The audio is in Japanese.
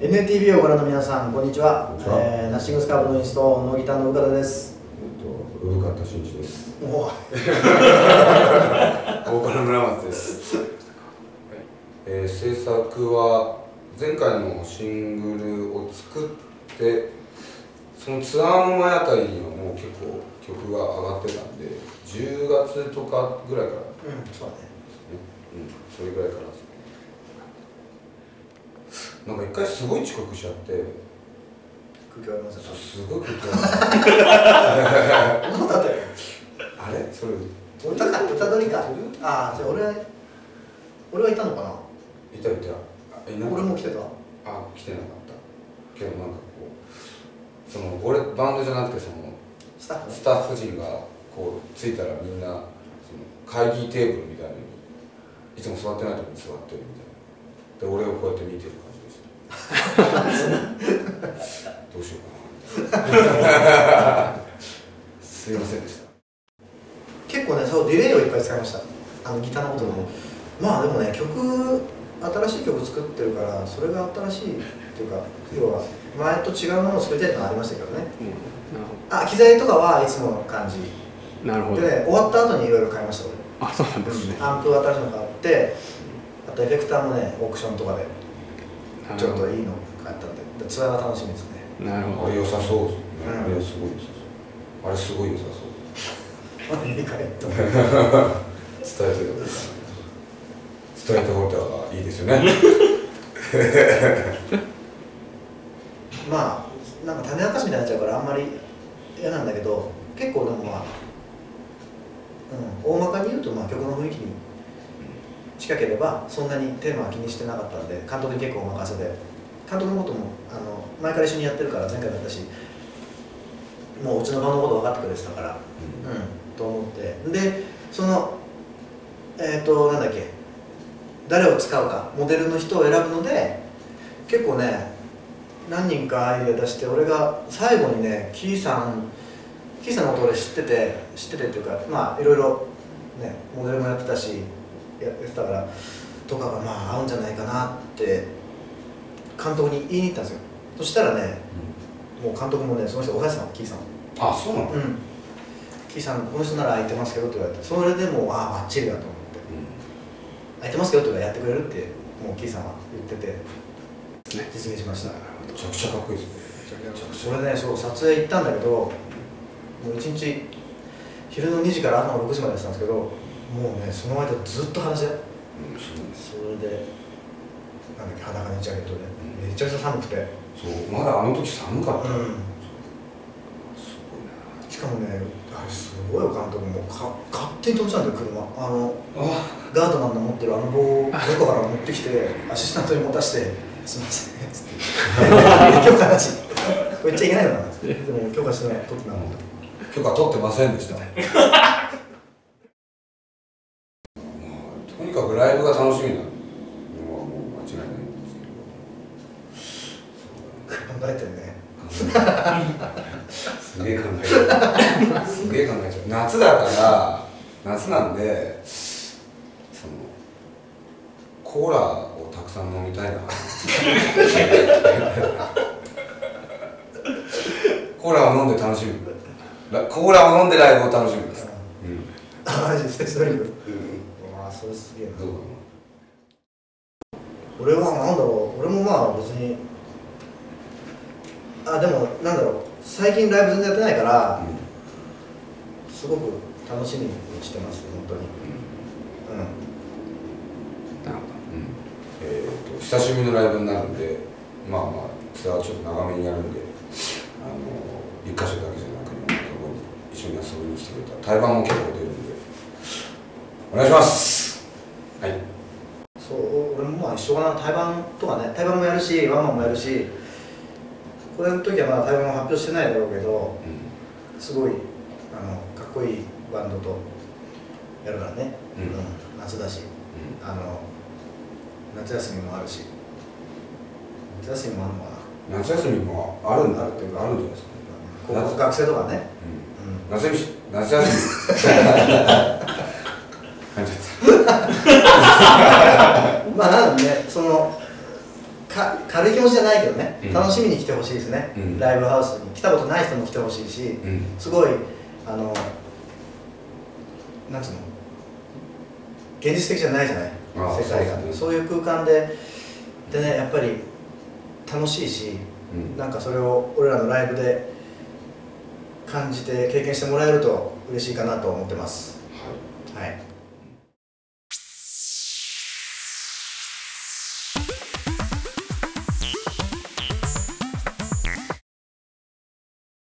NTV をご覧の皆さん、こんにちは。えーナッシングスカーブのインストのギターの岡田です。えっと、産方真一です。お 大倉村松です。えー制作は前回のシングルを作って、そのツアーの前あたりにはもう結構曲が上がってたんで、10月とかぐらいからうん、そうだね。うん、それぐらいから。なんか一回すごい遅刻しちゃって、空気ありますそうよ。すごい空気そんなことあったよ？あれ？それ歌か、歌取りか？ああ、じゃあ俺は、俺はいたのかな？いたいた。俺も来てた。あ来てなかったけどなんかこうその俺バンドじゃなくてそのスタッフ？ねスタッフ陣がこう着いたらみんなその会議テーブルみたいにいつも座ってないところに座ってるみたいなで俺をこうやって見てる感じでしたどうしようかなすいませんでした結構ね、そう、ディレイをいっぱい使いました。あのギターのことでも。まあ、でもね、曲、新しい曲作ってるから、それが新しいっていうか、要は、前と違うものを作りたいってのはありましたけどね。あ、機材とかはいつもの感じ。なるほど。でね、終わった後にいろいろ買いました、俺。あ、そうなんですね。アンプ新しいの買ってあとエフェクターもねオークションとかでちょっといいの買ったんででツアーが楽しみですね。なるほど。あれ良さそう。ですね、うんあれすごい良さそう。あれすごい良さそう。伝えておい。て伝えておいた方がいいですよね。まあなんか種明かしみたいになっちゃうからあんまり嫌なんだけど結構でもまあ、うん、大まかに言うとまあ曲の雰囲気に近ければそんなにテーマは気にしてなかったんで監督に結構お任せで。監督のこともあの前から一緒にやってるから前回もやったしもううちの場のこと分かってくれてたからうん、と思って。でそのえっ、となんだっけ誰を使うかモデルの人を選ぶので結構ね何人かアイデア出して俺が最後にねキーさんキーさんのこと俺知ってて知っててっていうかまあいろいろねモデルもやってたしやってたからとかがまあ合うんじゃないかなって監督に言いに行ったんですよ。そしたらねもう監督もねその人おはやさんキーさん。あそうなの、うん、キーさん、この人なら空いてますけどって言われて、それでもう、ああ、ばっちりだと思って、空いてますけどって言われてやってくれるって、もうキーさんは言ってて、実現しました。めちゃくちゃかっこいいですね。それね、そう、撮影行ったんだけど、もう一日、昼の2時から朝の6時までやってたんですけど、もうね、その間ずっと話で、う。んそうそれで、なんだっけ、裸にジャケットで、めちゃくちゃ寒くて、そうまだあの時寒かった、うん、すしかもね、あれすごいよ、監督も。か勝手に止めちゃうんだよ、車。あのガードマンの持ってるあの棒をどこから持ってきてアシスタントに持たして「すみません」っつって。許可なし。これ言っちゃいけないのかなっつって。でも許可してない。取ってなかっ許可取ってませんでしたとにかくライブが楽しみなのはもう間違いないんですけど。た考えてる。ねすげえ考えちゃうすげえ考えちゃう夏だから夏なんでそのコーラをたくさん飲みたいな。コーラを飲んで楽しむ。ラコーラを飲んでライブを楽しむです、うん。あマジでそれすげえな。俺はなんだろう。俺もまあ別にあでもなんだろう。最近ライブ全然やってないからな、すごく楽しみにしてます本当に。うん。なるほうん。えー、と久しぶりのライブになるんでまあまあツアーちょっと長めにやるんであの一箇所だけじゃなくいろんなところに一緒に遊びに来てくれた対バンも結構出るんでお願いしますはいそう俺もまあ対バンとかね対バンもやるしワンマンもやるしこれの時はまだ対バンも発表してないだろうけどうすごいあのかっこいいバンドとやるからね、うん。夏だし。ん。あの夏休みもあるし。夏休みもあるのかな。夏休みもあるんだ。っていうかあるんじゃないですか、高校学生とかね、うん、夏休み。夏休み。感じちゃっまあなんでねそのか軽軽い気持ちじゃないけどね、うん。楽しみに来てほしいですね、うん。ライブハウスに来たことない人も来てほしいしうん。すごいあのなんつうの現実的じゃないじゃない世界が。ね。そういう空間ででねやっぱり楽しいしうん。なんかそれを俺らのライブで感じて経験してもらえると嬉しいかなと思ってます。はい。はい